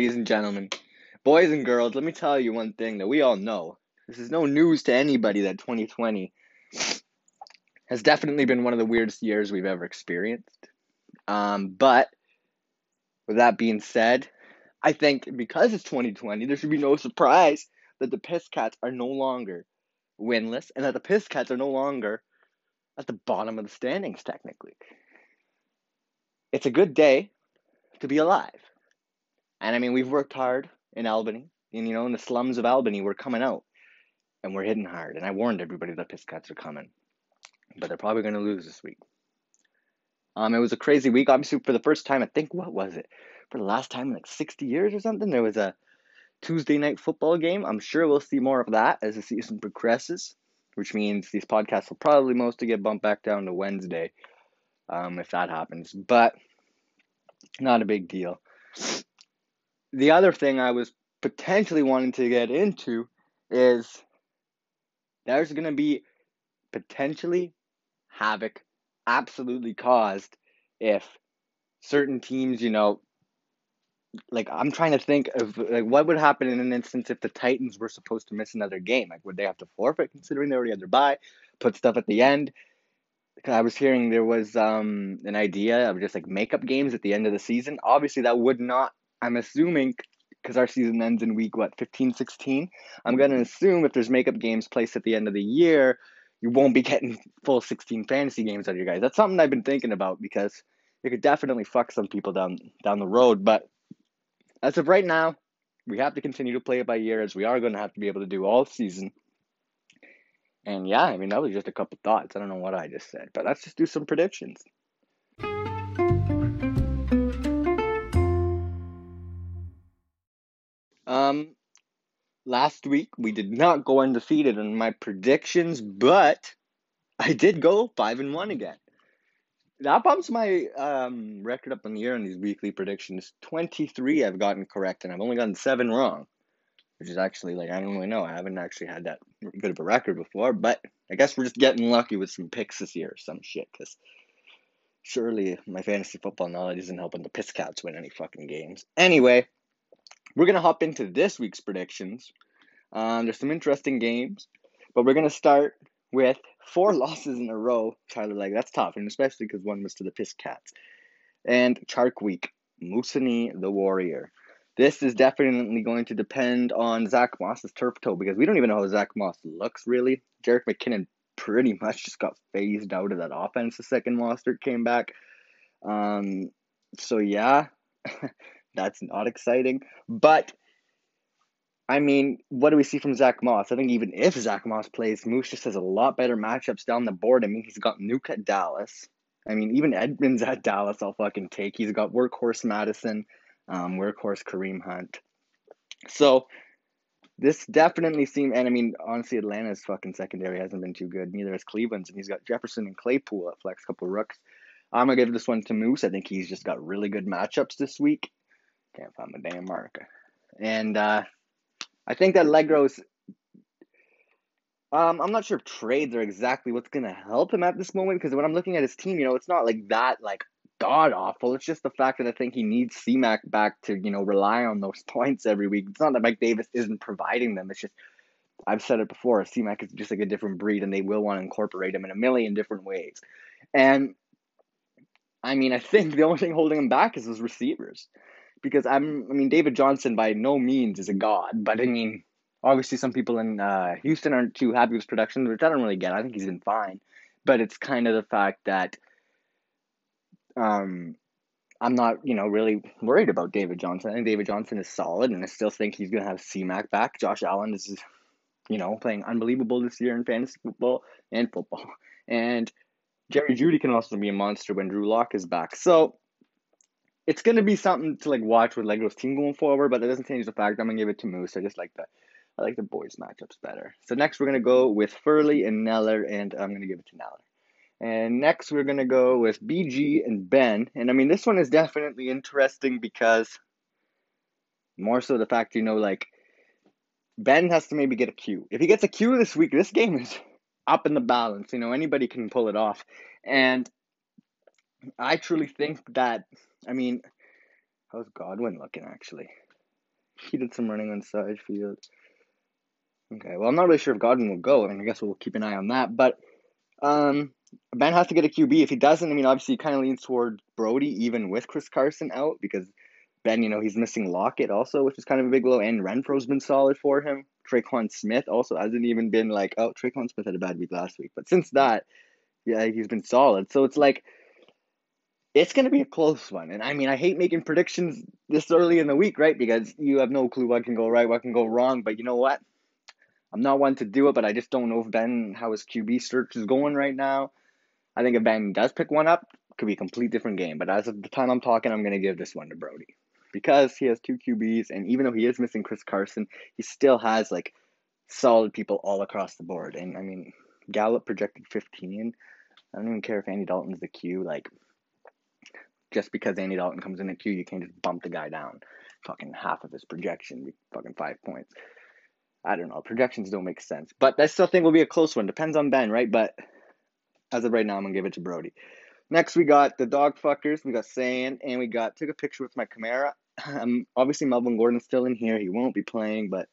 Ladies and gentlemen, boys and girls, let me tell you one thing that we all know. This is no news to anybody that 2020 has definitely been one of the weirdest years we've ever experienced. Um, but with that being said, I think because it's 2020, there should be no surprise that the Piss Cats are no longer winless and that the Piss Cats are no longer at the bottom of the standings, technically. It's a good day to be alive. And I mean, we've worked hard in Albany, and you know, in the slums of Albany, we're coming out and we're hitting hard. And I warned everybody that Piss Cats are coming, but they're probably going to lose this week. Um, it was a crazy week. Obviously, for the first time, I think, what was it? For the last time in like 60 years or something, there was a Tuesday night football game. I'm sure we'll see more of that as the season progresses, which means these podcasts will probably mostly get bumped back down to Wednesday um, if that happens. But not a big deal the other thing I was potentially wanting to get into is there's going to be potentially havoc absolutely caused if certain teams, you know, like I'm trying to think of like what would happen in an instance if the Titans were supposed to miss another game. Like would they have to forfeit considering they already had their bye, put stuff at the end? Because I was hearing there was um an idea of just like makeup games at the end of the season. Obviously that would not I'm assuming because our season ends in week what 15 16 i'm going to assume if there's makeup games placed at the end of the year you won't be getting full 16 fantasy games out of you guys. That's something i've been thinking about because it could definitely fuck some people down down the road but as of right now we have to continue to play it by year as we are going to have to be able to do all season. And yeah i mean that was just a couple thoughts. I don't know what i just said but let's just do some predictions Um, last week we did not go undefeated in my predictions, but I did go five and one again. That bumps my um, record up in the year on these weekly predictions. Twenty three I've gotten correct, and I've only gotten seven wrong, which is actually like I don't really know. I haven't actually had that good of a record before, but I guess we're just getting lucky with some picks this year or some shit. Because surely my fantasy football knowledge isn't helping the Piss Cats win any fucking games. Anyway, we're going to hop into this week's predictions. Um, there's some interesting games, but we're going to start with four losses in a row. Tyler, like, that's tough, and especially because one was to the Piss Cats. And Chark Week, Moosonee the Warrior. This is definitely going to depend on Zach Moss's turf toe because we don't even know how Zach Moss looks really. Jerick McKinnon pretty much just got phased out of that offense the second Mostert came back. Um, so yeah, That's not exciting. But I mean, what do we see from Zach Moss? I think even if Zach Moss plays, Moose just has a lot better matchups down the board. I mean, he's got Nuke at Dallas. I mean, even Edmonds at Dallas, I'll fucking take. He's got workhorse Mattison, um, workhorse Kareem Hunt. So this definitely seems, and I mean, honestly, Atlanta's fucking secondary hasn't been too good. Neither has Cleveland's, and he's got Jefferson and Claypool at flex, couple rooks. I'm gonna give this one to Moose. I think he's just got really good matchups this week. Can't find my damn marker. And uh, I think that Legros. Um, I'm not sure if trades are exactly what's gonna help him at this moment because when I'm looking at his team, you know, it's not like that like god awful. It's just the fact that I think he needs CMAC back to you know rely on those points every week. It's not that Mike Davis isn't providing them. It's just I've said it before. CMAC is just like a different breed, and they will want to incorporate him in a million different ways. And I mean, I think the only thing holding him back is his receivers because I'm I mean David Johnson by no means is a god, but I mean obviously some people in uh, Houston aren't too happy with production, which I don't really get. I think he's been fine, but it's kind of the fact that um I'm not you know really worried about David Johnson. I think David Johnson is solid, and I still think he's gonna have CMAC back. Josh Allen is you know playing unbelievable this year in fantasy football and football, and Jerry Jeudy can also be a monster when Drew Lock is back. So it's gonna be something to like watch with Legos team going forward, but that doesn't change the fact I'm gonna give it to Moose. I just like the I like the boys matchups better. So next we're gonna go with Furley and Neller, and I'm gonna give it to Neller. And next we're gonna go with BG and Ben. And I mean this one is definitely interesting because more so the fact you know like Ben has to maybe get a Q. If he gets a Q this week, this game is up in the balance. You know, anybody can pull it off. And I truly think that I mean, how's Godwin looking actually? he did some running on side field. Okay, well, I'm not really sure if Godwin will go. I mean, I guess we'll keep an eye on that. But um, Ben has to get a QB. If he doesn't, I mean, obviously, he kind of leans toward Brody, even with Chris Carson out, because Ben, you know, he's missing Lockett also, which is kind of a big blow. And Renfrow's been solid for him. Tre'Quan Smith also hasn't even been like, oh, Tre'Quan Smith had a bad week last week. But since that, yeah, he's been solid. So it's like, it's going to be a close one. And I mean, I hate making predictions this early in the week, right? Because you have no clue what can go right, what can go wrong. But you know what? I'm not one to do it, but I just don't know if Ben, how his QB search is going right now. I think if Ben does pick one up, could be a complete different game. But as of the time I'm talking, I'm going to give this one to Brody. Because he has two QBs, and even though he is missing Chris Carson, he still has like solid people all across the board. And I mean, Gallup projected 15. I don't even care if Andy Dalton's the Q. Like, just because Andy Dalton comes in at two, you can't just bump the guy down fucking half of his projection, fucking five points. I don't know. Projections don't make sense. But I still think will be a close one. Depends on Ben, right? But as of right now, I'm to give it to Brody. Next, we got the dog fuckers. We got Sand, and we got took a picture with my Camara. Um, obviously, Melvin Gordon's still in here. He won't be playing, but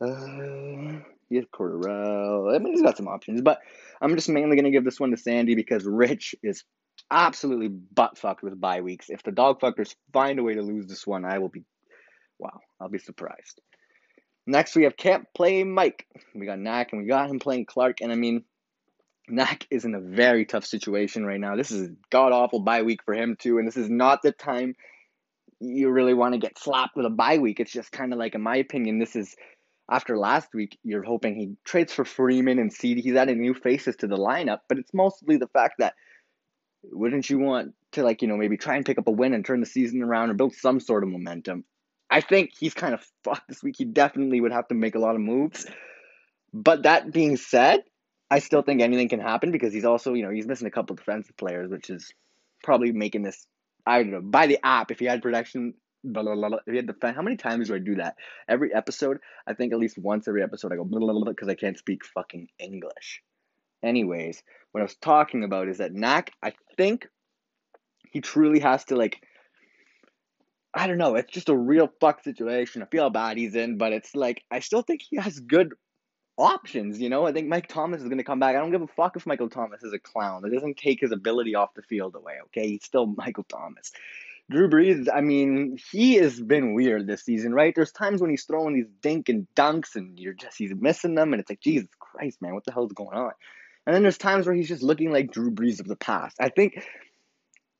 uh, he has Cordarrelle. I mean, he's got some options, but I'm just mainly to give this one to Sandy because Rich is absolutely butt fucked with bye weeks. If the dog fuckers find a way to lose this one, I will be, wow, I'll be surprised. Next, we have Can't Play Mike. We got Knack, and we got him playing Clark. And I mean, Knack is in a very tough situation right now. This is god awful bye week for him, too. And this is not the time you really want to get slapped with a bye week. It's just kind of like, in my opinion, this is after last week, you're hoping he trades for Freeman and CeeDee. He's adding new faces to the lineup, but it's mostly the fact that wouldn't you want to like you know maybe try and pick up a win and turn the season around or build some sort of momentum? I think he's kind of fucked this week. He definitely would have to make a lot of moves. But that being said, I still think anything can happen because he's also, you know, he's missing a couple defensive players, which is probably making this. I don't know. By the app, if he had production, blah, blah, blah, if he had defense, how many times do I do that? Every episode, I think at least once every episode, I go because I can't speak fucking English. Anyways, what I was talking about is that Knack, I think he truly has to like I don't know. It's just a real fuck situation. I feel bad he's in, but it's like I still think he has good options. You know, I think Mike Thomas is going to come back. I don't give a fuck if Michael Thomas is a clown. It doesn't take his ability off the field away. Okay, he's still Michael Thomas. Drew Brees, I mean, he has been weird this season, right? There's times when he's throwing these dink and dunks, and you're just he's missing them, and it's like Jesus Christ, man, what the hell is going on? And then there's times where he's just looking like Drew Brees of the past. I think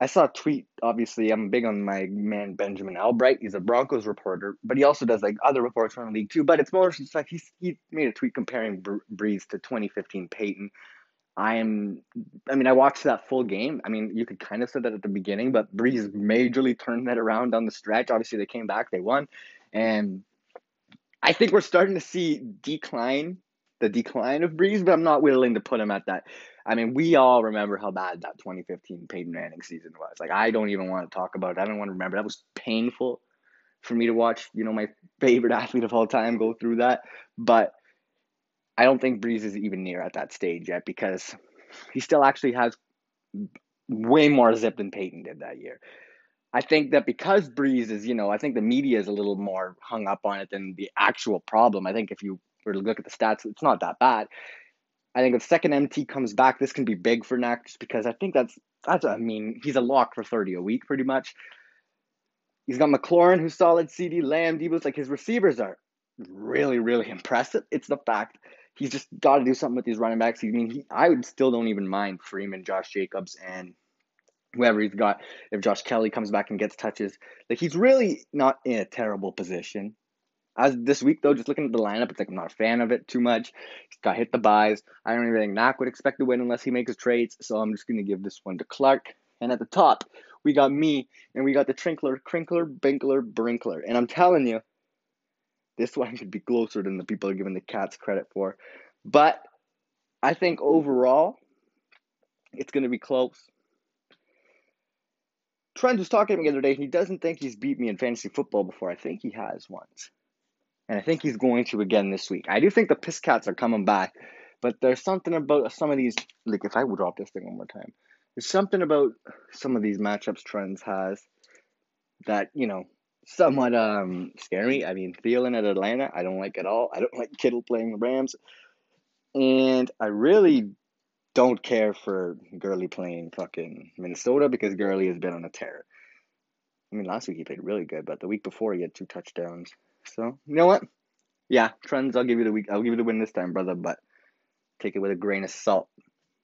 I saw a tweet. Obviously, I'm big on my man Benjamin Allbright. He's a Broncos reporter, but he also does like other reports from the league too. But it's more just like he's he made a tweet comparing Brees to 2015 Peyton. I am. I mean, I watched that full game. I mean, you could kind of say that at the beginning, but Brees majorly turned that around down the stretch. Obviously, they came back, they won, and I think we're starting to see decline, the decline of Brees. But I'm not willing to put him at that I mean, we all remember how bad that 2015 Peyton Manning season was. Like, I don't even want to talk about it. I don't want to remember. That was painful for me to watch, you know, my favorite athlete of all time go through that. But I don't think Brees is even near at that stage yet because he still actually has way more zip than Peyton did that year. I think that because Brees is, you know, I think the media is a little more hung up on it than the actual problem. I think if you to look at the stats, it's not that bad. I think if second MT comes back, this can be big for Knack just because I think that's that's I mean he's a lock for thirty a week pretty much. He's got McLaurin who's solid, CeeDee Lamb, Deebo's like his receivers are really really impressive. It's the fact he's just got to do something with these running backs. I mean he I would still don't even mind Freeman, Josh Jacobs, and whoever he's got if Josh Kelley comes back and gets touches. Like he's really not in a terrible position. As this week though, just looking at the lineup, it's like I'm not a fan of it too much. He's got hit the byes. I don't even think Knack would expect to win unless he makes trades. So I'm just gonna give this one to Clark. And at the top, we got me and we got the Trinkler, Crinkler, Binkler, Brinkler. And I'm telling you, this one should be closer than the people are giving the cats credit for. But I think overall, it's gonna be close. Trent was talking to me the other day. And he doesn't think he's beat me in fantasy football before. I think he has once and I think he's going to again this week. I do think the Piss Cats are coming back, but there's something about some of these. Like if I would drop this thing one more time, there's something about some of these matchups trends has that you know somewhat um scary. I mean, Thielen at Atlanta, I don't like at all. I don't like Kittle playing the Rams, and I really don't care for Gurley playing fucking Minnesota because Gurley has been on a tear. I mean, last week he played really good, but the week before he had two touchdowns. So you know what? Yeah, trends. I'll give you the week. I'll give you the win this time, brother. But take it with a grain of salt,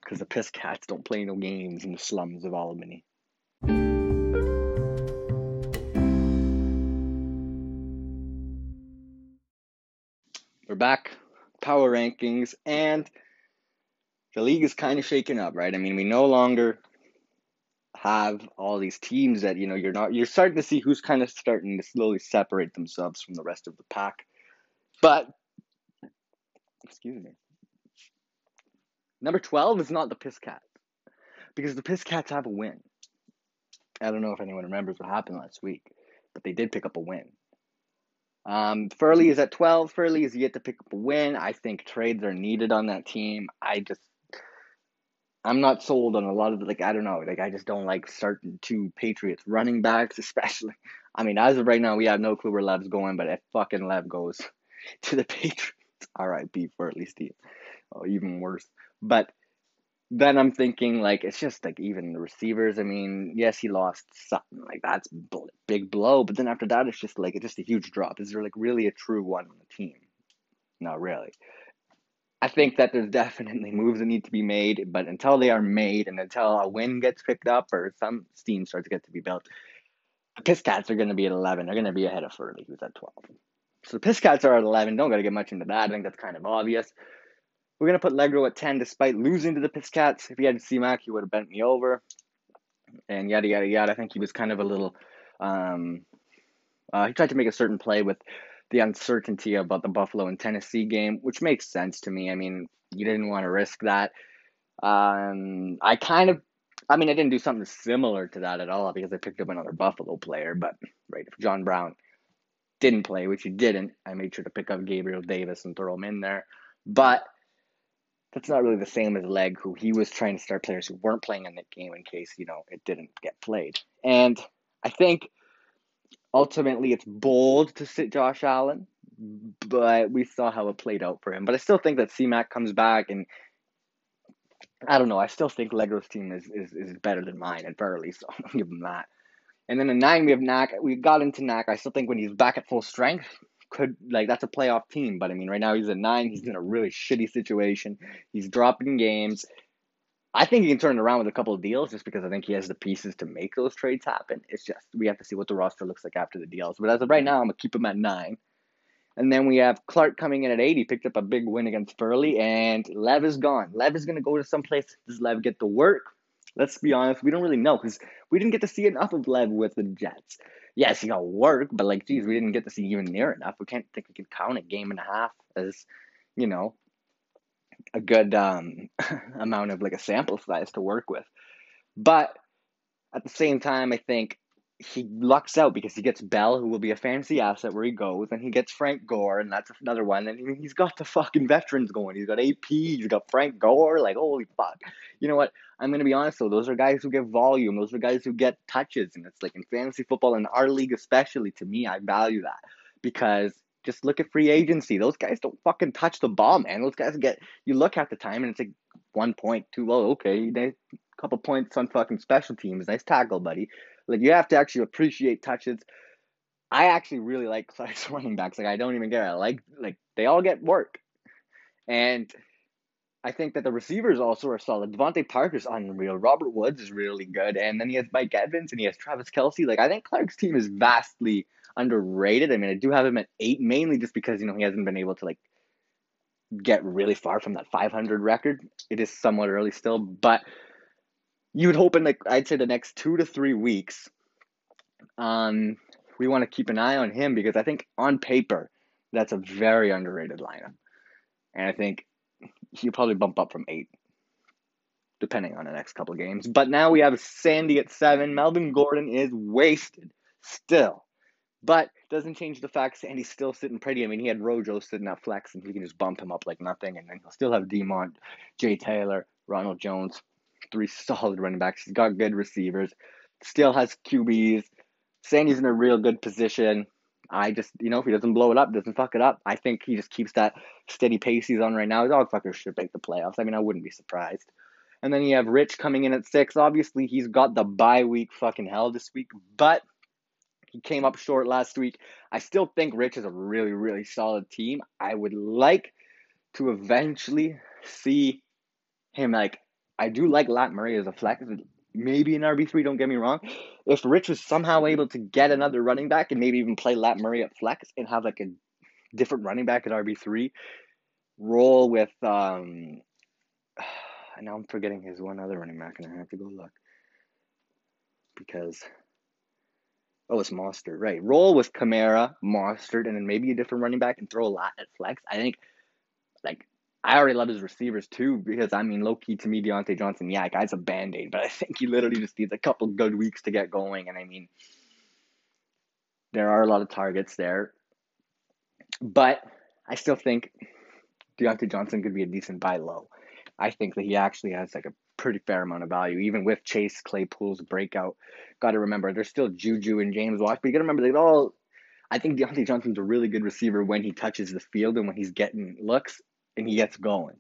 because the piss cats don't play no games in the slums of Albany. We're back, power rankings, and the league is kind of shaken up, right? I mean, we no longer have all these teams that you know you're not you're starting to see who's kind of starting to slowly separate themselves from the rest of the pack. But excuse me. Number 12 is not the Piss Cats because the Piss Cats have a win. I don't know if anyone remembers what happened last week, but they did pick up a win. Um, Furley is at 12. Furley is yet to pick up a win. I think trades are needed on that team. I just I'm not sold on a lot of like I don't know like I just don't like certain two Patriots running backs especially. I mean as of right now we have no clue where Lev's going, but if fucking Lev goes to the Patriots, R.I.P. for at least oh even worse. But then I'm thinking like it's just like even the receivers. I mean yes he lost something like that's big blow, but then after that it's just like it's just a huge drop. Is there like really a true one on the team? Not really. I think that there's definitely moves that need to be made, but until they are made and until a win gets picked up or some steam starts to get to be built, the Piscats are going to be at 11. They're going to be ahead of Furley, who's at 12. So the Piscats are at 11. Don't got to get much into that. I think that's kind of obvious. We're going to put Legro at 10 despite losing to the Piscats. If he had CMAC, he would have bent me over. And yada, yada, yada. I think he was kind of a little. Um, uh, he tried to make a certain play with the uncertainty about the Buffalo and Tennessee game, which makes sense to me. I mean, you didn't want to risk that. Um, I kind of, I mean, I didn't do something similar to that at all because I picked up another Buffalo player. But right, if John Brown didn't play, which he didn't, I made sure to pick up Gabriel Davis and throw him in there. But that's not really the same as Leg, who he was trying to start players who weren't playing in the game in case you know it didn't get played. And I think ultimately it's bold to sit Josh Allen, but we saw how it played out for him. But I still think that CMAC comes back and I don't know. I still think Legro's team is, is, is better than mine at Furley, so I'll give him that. And then in nine we have Knack. We got into Knack. I still think when he's back at full strength, could like that's a playoff team. But I mean, right now he's at nine. He's in a really shitty situation. He's dropping games. I think he can turn it around with a couple of deals just because I think he has the pieces to make those trades happen. It's just we have to see what the roster looks like after the deals. But as of right now, I'm gonna keep him at nine. And then we have Clark coming in at eight. He picked up a big win against Furley, and Lev is gone. Lev is gonna go to some place. Does Lev get to work? Let's be honest, we don't really know because we didn't get to see enough of Lev with the Jets. Yes, he got work, but like, geez, we didn't get to see even near enough. We can't think we can count a game and a half as, you know, a good um, amount of like a sample size to work with. But at the same time, I think he lucks out because he gets Bell, who will be a fancy asset where he goes, and he gets Frank Gore, and that's another one. And he's got the fucking veterans going. He's got AP, he's got Frank Gore. Like, holy fuck. You know what? I'm gonna be honest though, those are guys who get volume, those are guys who get touches, and it's like in fantasy football in our league especially, to me, I value that. Because just look at free agency. Those guys don't fucking touch the ball, man. Those guys get you look at the time and it's like one point, two. Well, okay, a couple points on fucking special teams. Nice tackle, buddy. Like you have to actually appreciate touches. I actually really like Clark's running backs. Like I don't even get it. I like like they all get work, and I think that the receivers also are solid. DeVante Parker's unreal. Robert Woods is really good, and then he has Mike Evans and he has Travis Kelce. Like I think Clark's team is vastly underrated. I mean, I do have him at eight mainly just because you know he hasn't been able to like get really far from that 500 record. It is somewhat early still, but you would hope in like I'd say the next two to three weeks, um, we want to keep an eye on him because I think on paper that's a very underrated lineup, and I think he'll probably bump up from eight depending on the next couple games. But now we have Sandy at seven. Melvin Gordon is wasted still. But doesn't change the fact Sandy's still sitting pretty. I mean, he had Rojo sitting at flex, and he can just bump him up like nothing, and then he'll still have Demont, Jay Taylor, Ronald Jones, three solid running backs. He's got good receivers. Still has QBs Sandy's in a real good position. I just, you know, if he doesn't blow it up, doesn't fuck it up, I think he just keeps that steady pace he's on right now. His dog should make the playoffs. I mean, I wouldn't be surprised. And then you have Rich coming in at six. Obviously, he's got the bye week fucking hell this week, but he came up short last week. I still think Rich is a really, really solid team. I would like to eventually see him like I do like Lat Murray as a flex, maybe an RB three. Don't get me wrong. If Rich was somehow able to get another running back and maybe even play Lat Murray at flex and have like a different running back at RB three, roll with um. And now I'm forgetting his one other running back, and I have to go look because oh, it's Mostert, right? Roll with Kamara, Mostert, and then maybe a different running back and throw a lot at flex. I think like I already love his receivers too because I mean, low key to me, Diontae Johnson, yeah, guy's a band aid, but I think he literally just needs a couple good weeks to get going. And I mean, there are a lot of targets there, but I still think Diontae Johnson could be a decent buy low. I think that he actually has like a pretty fair amount of value, even with Chase Claypool's breakout. Got to remember, there's still Juju and James Watts, but you got to remember they all. I think Diontae Johnson's a really good receiver when he touches the field and when he's getting looks and he gets going.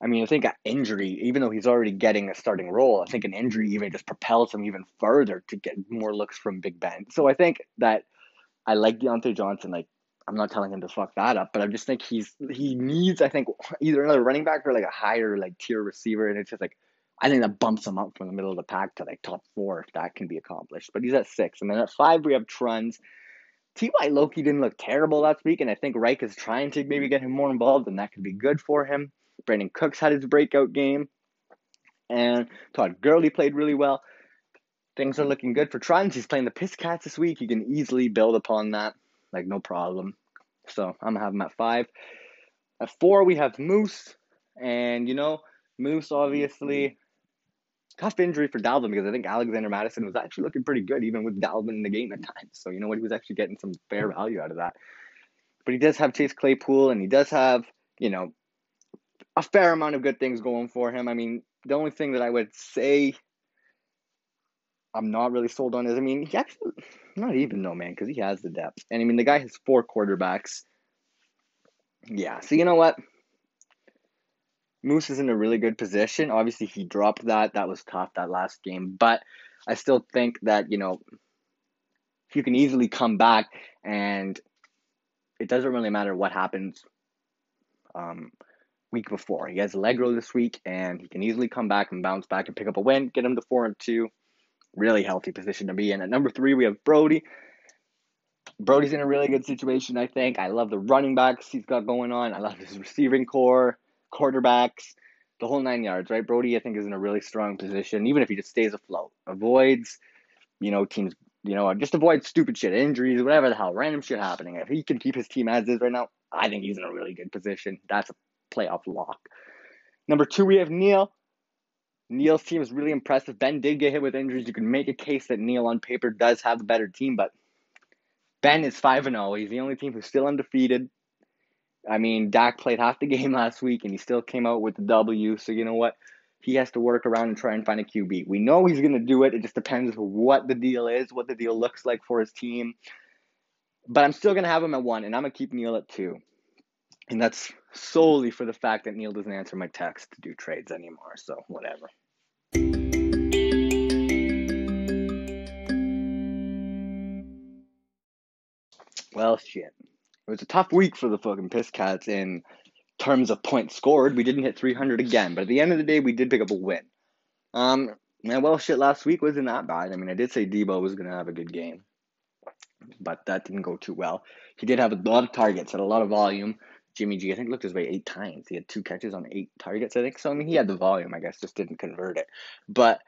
I mean, I think an injury, even though he's already getting a starting role, I think an injury even just propels him even further to get more looks from Big Ben. So I think that I like Diontae Johnson. Like, I'm not telling him to fuck that up, but I just think he's he needs, I think, either another running back or like a higher like tier receiver, and it's just like I think that bumps him up from the middle of the pack to like top four if that can be accomplished. But he's at six, and then at five we have Truns. T.Y. Loki didn't look terrible last week, and I think Reich is trying to maybe get him more involved, and that could be good for him. Brandin Cooks had his breakout game, and Todd Gurley played really well. Things are looking good for Trons. He's playing the Piss Cats this week. He can easily build upon that, like no problem. So I'm gonna have him at five. At four, we have Moose, and you know, Moose obviously tough injury for Dalvin because I think Alexander Mattison was actually looking pretty good even with Dalvin in the game at times. So you know what, he was actually getting some fair hmm. value out of that. But he does have Chase Claypool and he does have, you know, a fair amount of good things going for him. I mean, the only thing that I would say I'm not really sold on is I mean, he actually not even though, man, because he has the depth. And I mean the guy has four quarterbacks. Yeah, so you know what? Moose is in a really good position. Obviously, he dropped that. That was tough that last game. But I still think that, you know, he can easily come back and it doesn't really matter what happens um, week before. He has Allegro this week and he can easily come back and bounce back and pick up a win, get him to 4 and 2. Really healthy position to be in. At number three, we have Brody. Brody's in a really good situation, I think. I love the running backs he's got going on. I love his receiving corps quarterbacks, the whole nine yards, right? Brody, I think, is in a really strong position, even if he just stays afloat, avoids, you know, teams, you know, just avoid stupid shit, injuries, whatever the hell, random shit happening. If he can keep his team as is right now, I think he's in a really good position. That's a playoff lock. Number two, we have Neil. Neil's team is really impressive. Ben did get hit with injuries. You can make a case that Neil on paper does have a better team, but Ben is 5 and 0. He's the only team who's still undefeated. I mean, Dak played half the game last week and he still came out with the W. So you know what? He has to work around and try and find a QB. We know he's going to do it. It just depends what the deal is, what the deal looks like for his team. But I'm still going to have him at one, and I'm going to keep Neil at two. And that's solely for the fact that Neil doesn't answer my text to do trades anymore. So whatever. Well, shit. It was a tough week for the fucking Piss Cats in terms of points scored. We didn't hit 300 again, but at the end of the day, we did pick up a win. Um, well, shit, last week wasn't that bad. I mean, I did say Deebo was going to have a good game, but that didn't go too well. He did have a lot of targets, had a lot of volume. Jimmy G, I think, looked his way eight times. He had two catches on eight targets, I think. So, I mean, he had the volume, I guess, just didn't convert it. But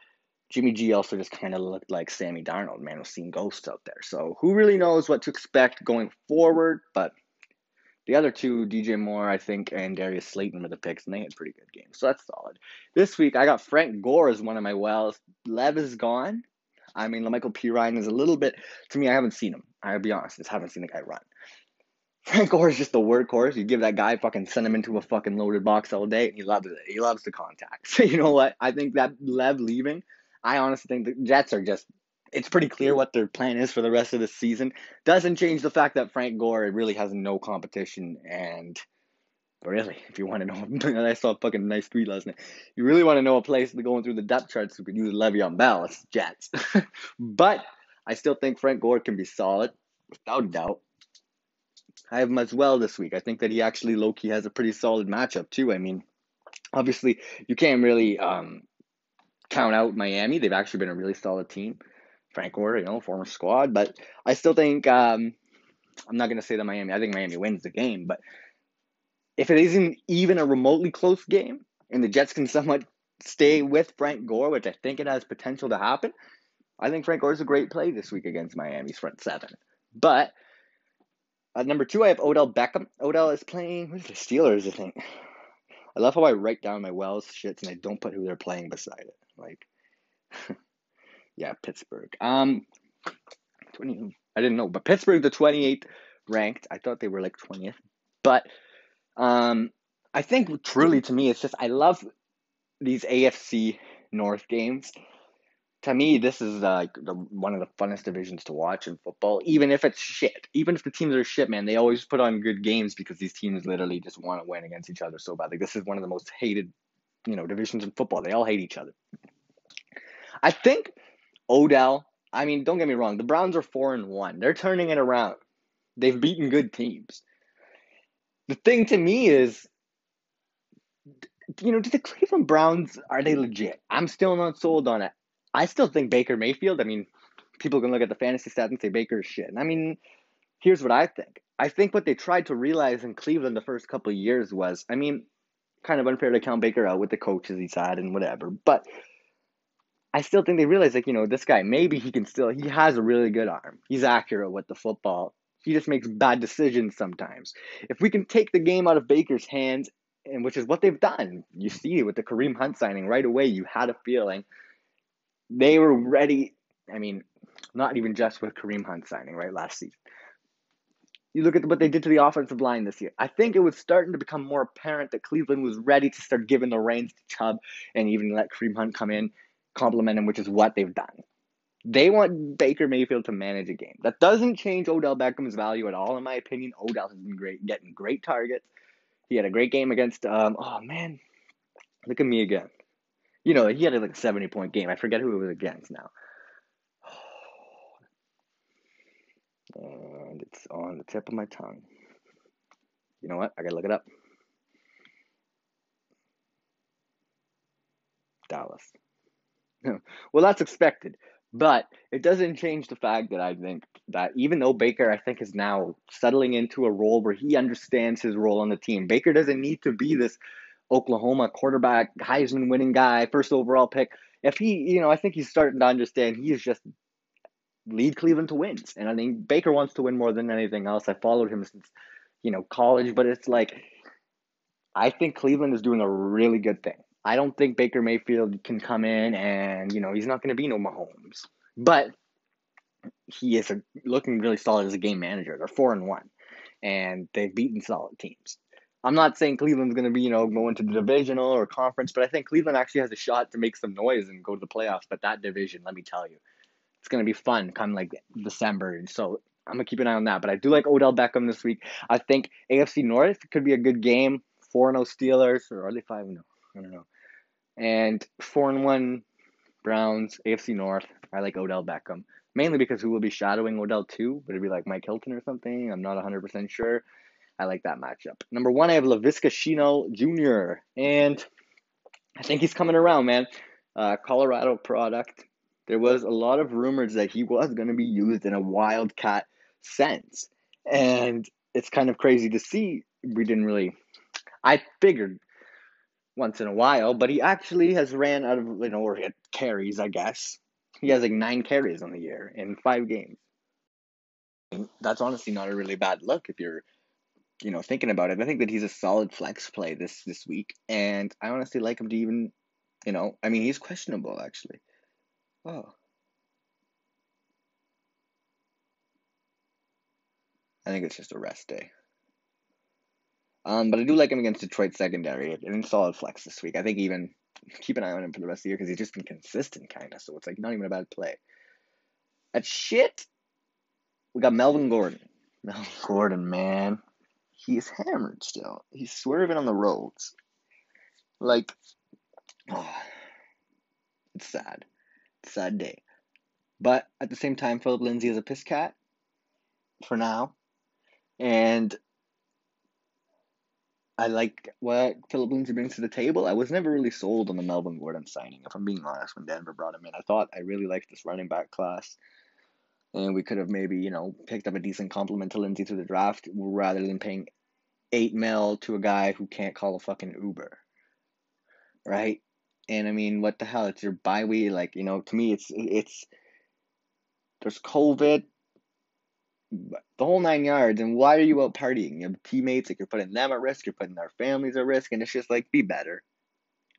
Jimmy G also just kind of looked like Sammy Darnold, man, was seeing ghosts out there. So who really knows what to expect going forward? But the other two, DJ Moore, I think, and Darius Slayton were the picks, and they had pretty good games. So that's solid. This week, I got Frank Gore as one of my wells. Lev is gone. I mean, La'Mical Perine is a little bit, to me, I haven't seen him. I'll be honest, just haven't seen the guy run. Frank Gore is just the workhorse. You give that guy fucking send him into a fucking loaded box all day, and he loves it. He loves the contact. So you know what? I think that Lev leaving I honestly think the Jets are just it's pretty clear what their plan is for the rest of the season. Doesn't change the fact that Frank Gore really has no competition. And really, if you want to know, I saw a fucking nice tweet last night. You really want to know a place going through the depth charts who could use Le'Veon Bell, it's Jets. but I still think Frank Gore can be solid, without doubt. I have him as well this week. I think that he actually low key has a pretty solid matchup too. I mean, obviously you can't really um, count out Miami. They've actually been a really solid team. Frank Gore, you know, former squad, but I still think um, I'm not gonna say that Miami. I think Miami wins the game, but if it isn't even a remotely close game, and the Jets can somewhat stay with Frank Gore, which I think it has potential to happen, I think Frank Gore is a great play this week against Miami's front seven. But at number two, I have Odell Beckham. Odell is playing. Who's the Steelers? I think. I love how I write down my Wells shits and I don't put who they're playing beside it. Like, yeah, Pittsburgh. Um, twenty. I didn't know, but Pittsburgh, the twenty eighth ranked. I thought they were like twentieth, but um, I think truly to me, it's just I love these AFC North games to me, this is like the one of the funnest divisions to watch in football. Even if it's shit, even if the teams are shit, man, they always put on good games because these teams literally just want to win against each other so bad. Like this is one of the most hated, you know, divisions in football. They all hate each other. I think Odell. I mean, don't get me wrong. The Browns are four and one. They're turning it around. They've beaten good teams. The thing to me is you know, do the Cleveland Browns are they legit? I'm still not sold on it. I still think Baker Mayfield. I mean, people can look at the fantasy stats and say Baker's shit. And I mean, here's what I think. I think what they tried to realize in Cleveland the first couple years was, I mean, kind of unfair to count Baker out with the coaches he's had and whatever, but I still think they realize like, you know, this guy, maybe he can still he has a really good arm. He's accurate with the football. He just makes bad decisions sometimes. If we can take the game out of Baker's hands, and which is what they've done, you see with the Kareem Hunt signing right away, you had a feeling they were ready. I mean, not even just with Kareem Hunt signing, right, last season. You look at what they did to the offensive line this year. I think it was starting to become more apparent that Cleveland was ready to start giving the reins to Chubb and even let Kareem Hunt come in, complement him, which is what they've done. They want Baker Mayfield to manage a game. That doesn't change Odell Beckham's value at all, in my opinion. Odell has been great, getting great targets. He had a great game against, um, oh man, look at me again. You know, he had a like a 70 point game. I forget who it was against now. It's on the tip of my tongue. You know what? I gotta look it up. Dallas. well, that's expected. But it doesn't change the fact that I think that even though Baker, I think, is now settling into a role where he understands his role on the team, Baker doesn't need to be this Oklahoma quarterback, Heisman winning guy, first overall pick. If he, you know, I think he's starting to understand he is just lead Cleveland to wins. And I think Baker wants to win more than anything else. I followed him since, you know, college, but it's like I think Cleveland is doing a really good thing. I don't think Baker Mayfield can come in and, you know, he's not going to be no Mahomes. But he is a, looking really solid as a game manager. They're 4 and 1 and they've beaten solid teams. I'm not saying Cleveland's going to be, you know, going to the divisional or conference, but I think Cleveland actually has a shot to make some noise and go to the playoffs. But that division, let me tell you, it's to be fun come like December. So I'm to keep an eye on that. But I do like Odell Beckham this week. I think AFC North could be a good game. 4 0 Steelers, or are they 5 0? I don't know. And 4 and 1 Browns, AFC North. I like Odell Beckham. Mainly because who will be shadowing Odell too? Would it be like Mike Hilton or something? I'm not 100% sure. I like that matchup. Number one, I have Laviska Shenault Jr. And I think he's coming around, man. Uh, Colorado product. There was a lot of rumors that he was going to be used in a wildcat sense. And it's kind of crazy to see. We didn't really. I figured once in a while, but he actually has ran out of, you know, or carries, I guess. He has like nine carries on the year in five games. That's honestly not a really bad look if you're you know, thinking about it, I think that he's a solid flex play this this week, and I honestly like him to even, you know, I mean, he's questionable actually. Oh. I think it's just a rest day. Um, but I do like him against Detroit secondary and solid flex this week. I think even keep an eye on him for the rest of the year because he's just been consistent, kind of. So it's like not even a bad play. At shit, we got Melvin Gordon. Melvin Gordon, man. He's hammered still. He's swerving on the roads. Like, oh, it's sad. Sad day. But at the same time, Philip Lindsay is a piss cat for now. And I like what Philip Lindsay brings to the table. I was never really sold on the Melvin Gordon signing, if I'm being honest, when Denver brought him in. I thought I really liked this running back class. And we could have maybe, you know, picked up a decent complement to Lindsay through the draft rather than paying eight mil to a guy who can't call a fucking Uber. Right? And I mean, what the hell? It's your bye week. Like, you know, to me, it's it's there's COVID, the whole nine yards. And why are you out partying? You have teammates, like you're putting them at risk, you're putting their families at risk, and it's just like be better,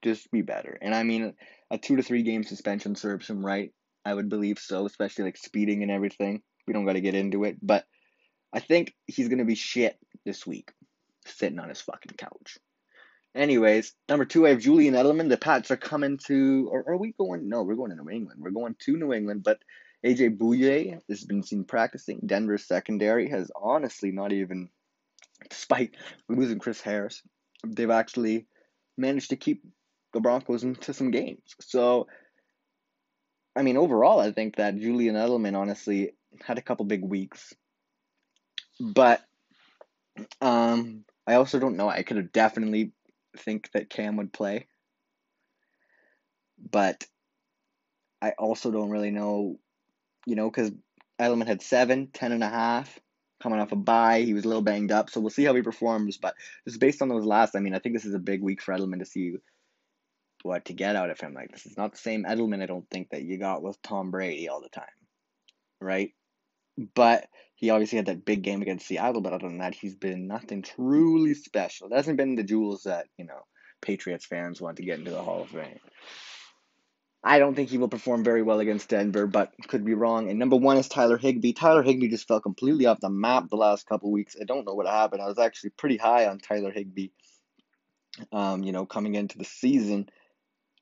just be better. And I mean, a two to three game suspension serves him right. I would believe so, especially like speeding and everything. We don't got to get into it, but I think he's gonna be shit this week, sitting on his fucking couch. Anyways, number two, I have Julian Edelman. The Pats are coming to, or are we going? No, we're going to New England. We're going to New England, but AJ Bouye has been seen practicing. Denver's secondary has honestly not even, despite losing Chris Harris, they've actually managed to keep the Broncos into some games. So, I mean, overall, I think that Julian Edelman honestly had a couple big weeks. But um, I also don't know. I could have definitely think that Cam would play. But I also don't really know you know, because Edelman had seven, ten and a half coming off a bye. He was a little banged up, so we'll see how he performs. But just based on those last, I mean, I think this is a big week for Edelman to see what to get out of him. Like this is not the same Edelman I don't think that you got with Tom Brady all the time, right? But he obviously had that big game against Seattle. But other than that, he's been nothing truly special. It hasn't been the jewels that you know Patriots fans want to get into the Hall of Fame. I don't think he will perform very well against Denver, but could be wrong. And number one is Tyler Higbee. Tyler Higbee just fell completely off the map the last couple weeks. I don't know what happened. I was actually pretty high on Tyler Higbee, um, you know, coming into the season.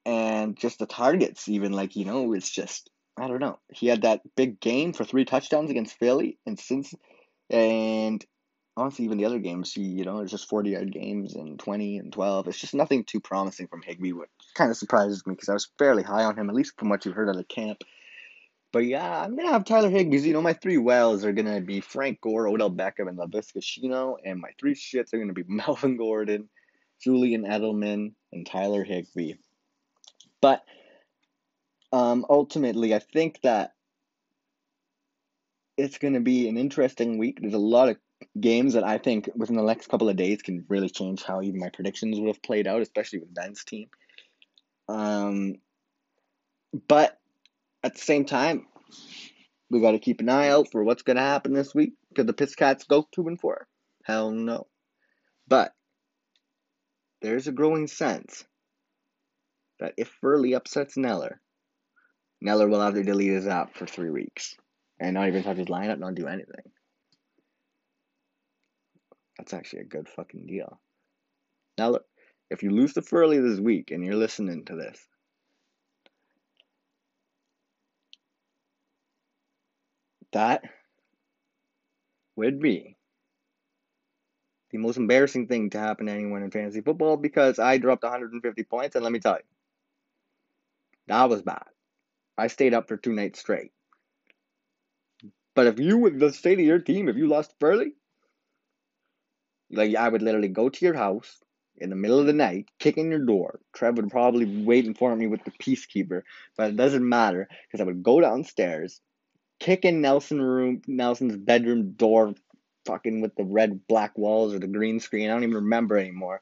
And just the targets, even like, you know, it's just, I don't know. He had that big game for three touchdowns against Philly. And since, and honestly, even the other games, you know, it's just 40 yard games and 20 and 12. It's just nothing too promising from Higbee, which kind of surprises me because I was fairly high on him, at least from what you've heard out of camp. But yeah, I'm to have Tyler Higbee's. You know, my three wells are to be Frank Gore, Odell Beckham, and Laviska Shenault. And my three shits are to be Melvin Gordon, Julian Edelman, and Tyler Higbee. But um, ultimately, I think that it's going to be an interesting week. There's a lot of games that I think within the next couple of days can really change how even my predictions would have played out, especially with Ben's team. Um, but at the same time, we got to keep an eye out for what's going to happen this week. Could the Piscats go two and four? Hell no. But there's a growing sense that if Furley upsets Neller, Neller will have to delete his app for three weeks and not even touch his lineup, not do anything. That's actually a good fucking deal. Now, look, if you lose to Furley this week and you're listening to this, that would be the most embarrassing thing to happen to anyone in fantasy football because I dropped 150 points, and let me tell you, that was bad. I stayed up for two nights straight. But if you, with the state of your team, if you lost Furley, like I would literally go to your house in the middle of the night, kick in your door. Trev would probably be waiting for me with the peacekeeper, but it doesn't matter because I would go downstairs, kick in Nelson room, Nelson's bedroom door, fucking with the red black walls or the green screen. I don't even remember anymore.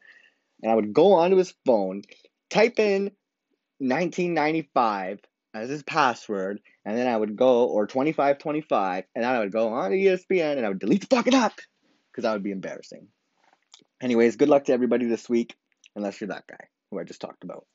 And I would go onto his phone, type in 1995 as his password, and then I would go or 2525, and then I would go on to ESPN and I would delete the fucking app because that would be embarrassing. Anyways, good luck to everybody this week, unless you're that guy who I just talked about.